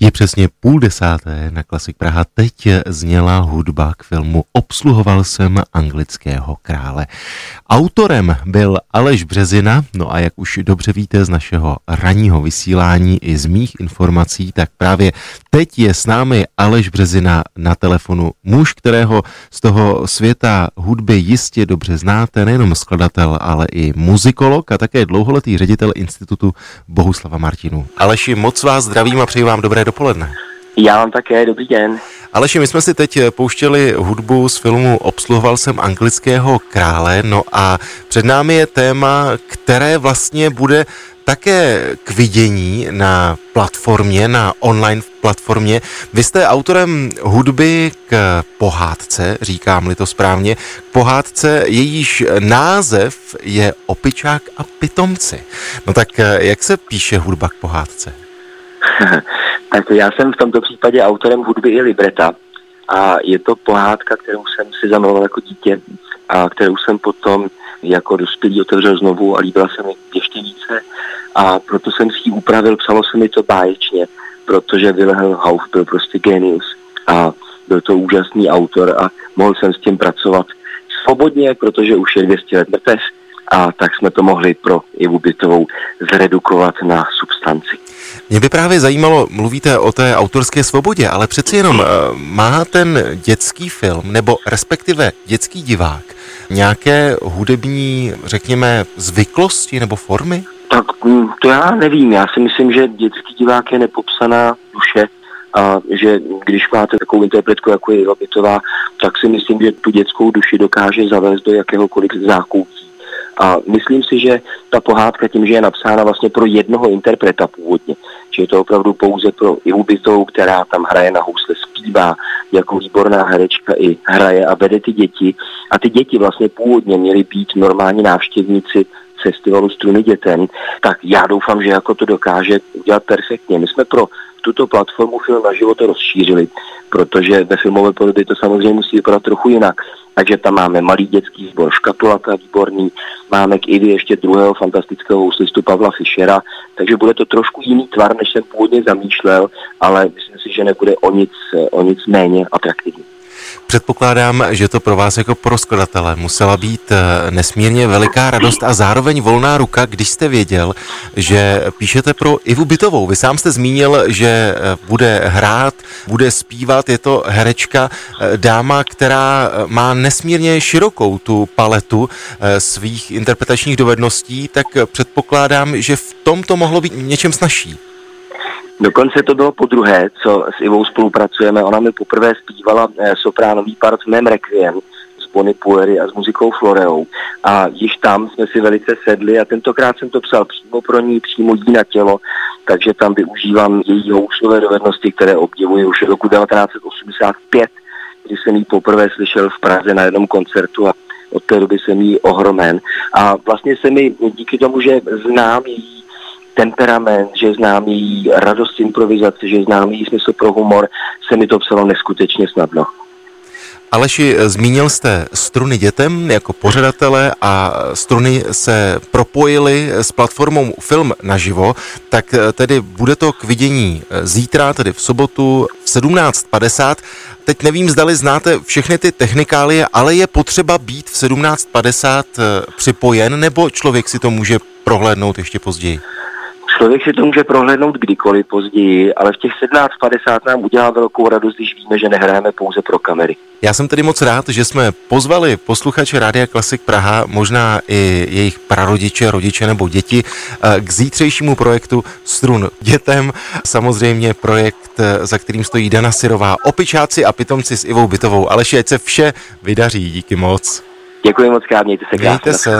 Je přesně půl desáté na Klasik Praha. Teď zněla hudba k filmu Obsluhoval jsem anglického krále. Autorem byl Aleš Březina, no a jak už dobře víte z našeho ranního vysílání i z mých informací, tak právě teď je s námi Aleš Březina na telefonu. Muž, kterého z toho světa hudby jistě dobře znáte, nejenom skladatel, ale i muzikolog a také dlouholetý ředitel institutu Bohuslava Martinu. Aleši, moc vás zdravím a přeji vám dobré dopoledne. Já vám také, dobrý den. Aleši, my jsme si teď pouštěli hudbu z filmu Obsluhoval jsem anglického krále, no a před námi je téma, které vlastně bude také k vidění na platformě, na online platformě. Vy jste autorem hudby k pohádce, říkám-li to správně, k pohádce jejíž název je Opičák a pitomci. No tak jak se píše hudba k pohádce? tak já jsem v tomto případě autorem hudby i libreta a je to pohádka, kterou jsem si zamiloval jako dítě a kterou jsem potom jako dospělý otevřel znovu a líbila se mi ještě více a proto jsem si ji upravil, psalo se mi to báječně, protože Wilhelm Hauff byl prostě genius a byl to úžasný autor a mohl jsem s tím pracovat svobodně, protože už je 200 let mrtev a tak jsme to mohli pro Ivu Bytovou zredukovat na substanci. Mě by právě zajímalo, mluvíte o té autorské svobodě, ale přeci jenom eh, má ten dětský film, nebo respektive dětský divák, nějaké hudební, řekněme, zvyklosti nebo formy? Tak mm, to já nevím. Já si myslím, že dětský divák je nepopsaná duše a že když máte takovou interpretku, jako je Bytová, tak si myslím, že tu dětskou duši dokáže zavést do jakéhokoliv zákoutí a myslím si, že ta pohádka tím, že je napsána vlastně pro jednoho interpreta původně, že je to opravdu pouze pro Ivu Bytou, která tam hraje na housle, zpívá jako výborná herečka i hraje a vede ty děti. A ty děti vlastně původně měly být normální návštěvníci festivalu Struny dětem, tak já doufám, že jako to dokáže udělat perfektně. My jsme pro tuto platformu film na život rozšířili, protože ve filmové podobě to samozřejmě musí vypadat trochu jinak. Takže tam máme malý dětský sbor Škatulaka, výborný, máme k Ivy ještě druhého fantastického houslistu Pavla Fischera, takže bude to trošku jiný tvar, než jsem původně zamýšlel, ale myslím si, že nebude o nic, o nic méně atraktivní. Předpokládám, že to pro vás jako pro skladatele musela být eh, nesmírně veliká radost a zároveň volná ruka, když jste věděl, že píšete pro Ivu Bytovou. Vy sám jste zmínil, že eh, bude hrát, bude zpívat, je to herečka, eh, dáma, která má nesmírně širokou tu paletu svých interpretačních dovedností, tak předpokládám, že v tom to mohlo být něčem snažší. Dokonce to bylo po druhé, co s Ivou spolupracujeme. Ona mi poprvé zpívala eh, sopránový part v mém Requiem s Bonnie Puery a s muzikou Floreou. A již tam jsme si velice sedli a tentokrát jsem to psal přímo pro ní, přímo jí na tělo, takže tam využívám její houslové dovednosti, které obdivuji už od roku 1985, kdy jsem ji poprvé slyšel v Praze na jednom koncertu a od té doby jsem jí ohromen. A vlastně se mi díky tomu, že znám její temperament, že znám její radost improvizace, že znám její smysl pro humor, se mi to psalo neskutečně snadno. Aleši, zmínil jste struny dětem jako pořadatele a struny se propojily s platformou Film naživo, tak tedy bude to k vidění zítra, tedy v sobotu v 17.50. Teď nevím, zdali znáte všechny ty technikálie, ale je potřeba být v 17.50 připojen, nebo člověk si to může prohlédnout ještě později? Člověk si to může prohlédnout kdykoliv později, ale v těch 17.50 nám udělá velkou radost, když víme, že nehrajeme pouze pro kamery. Já jsem tedy moc rád, že jsme pozvali posluchače Rádia Klasik Praha, možná i jejich prarodiče, rodiče nebo děti, eh, k zítřejšímu projektu Strun dětem. Samozřejmě projekt, eh, za kterým stojí Dana Sirová, opičáci a pitomci s Ivou Bytovou. Aleši, ať se vše vydaří, díky moc. Děkuji moc krát, mějte se krásně. Mějte se,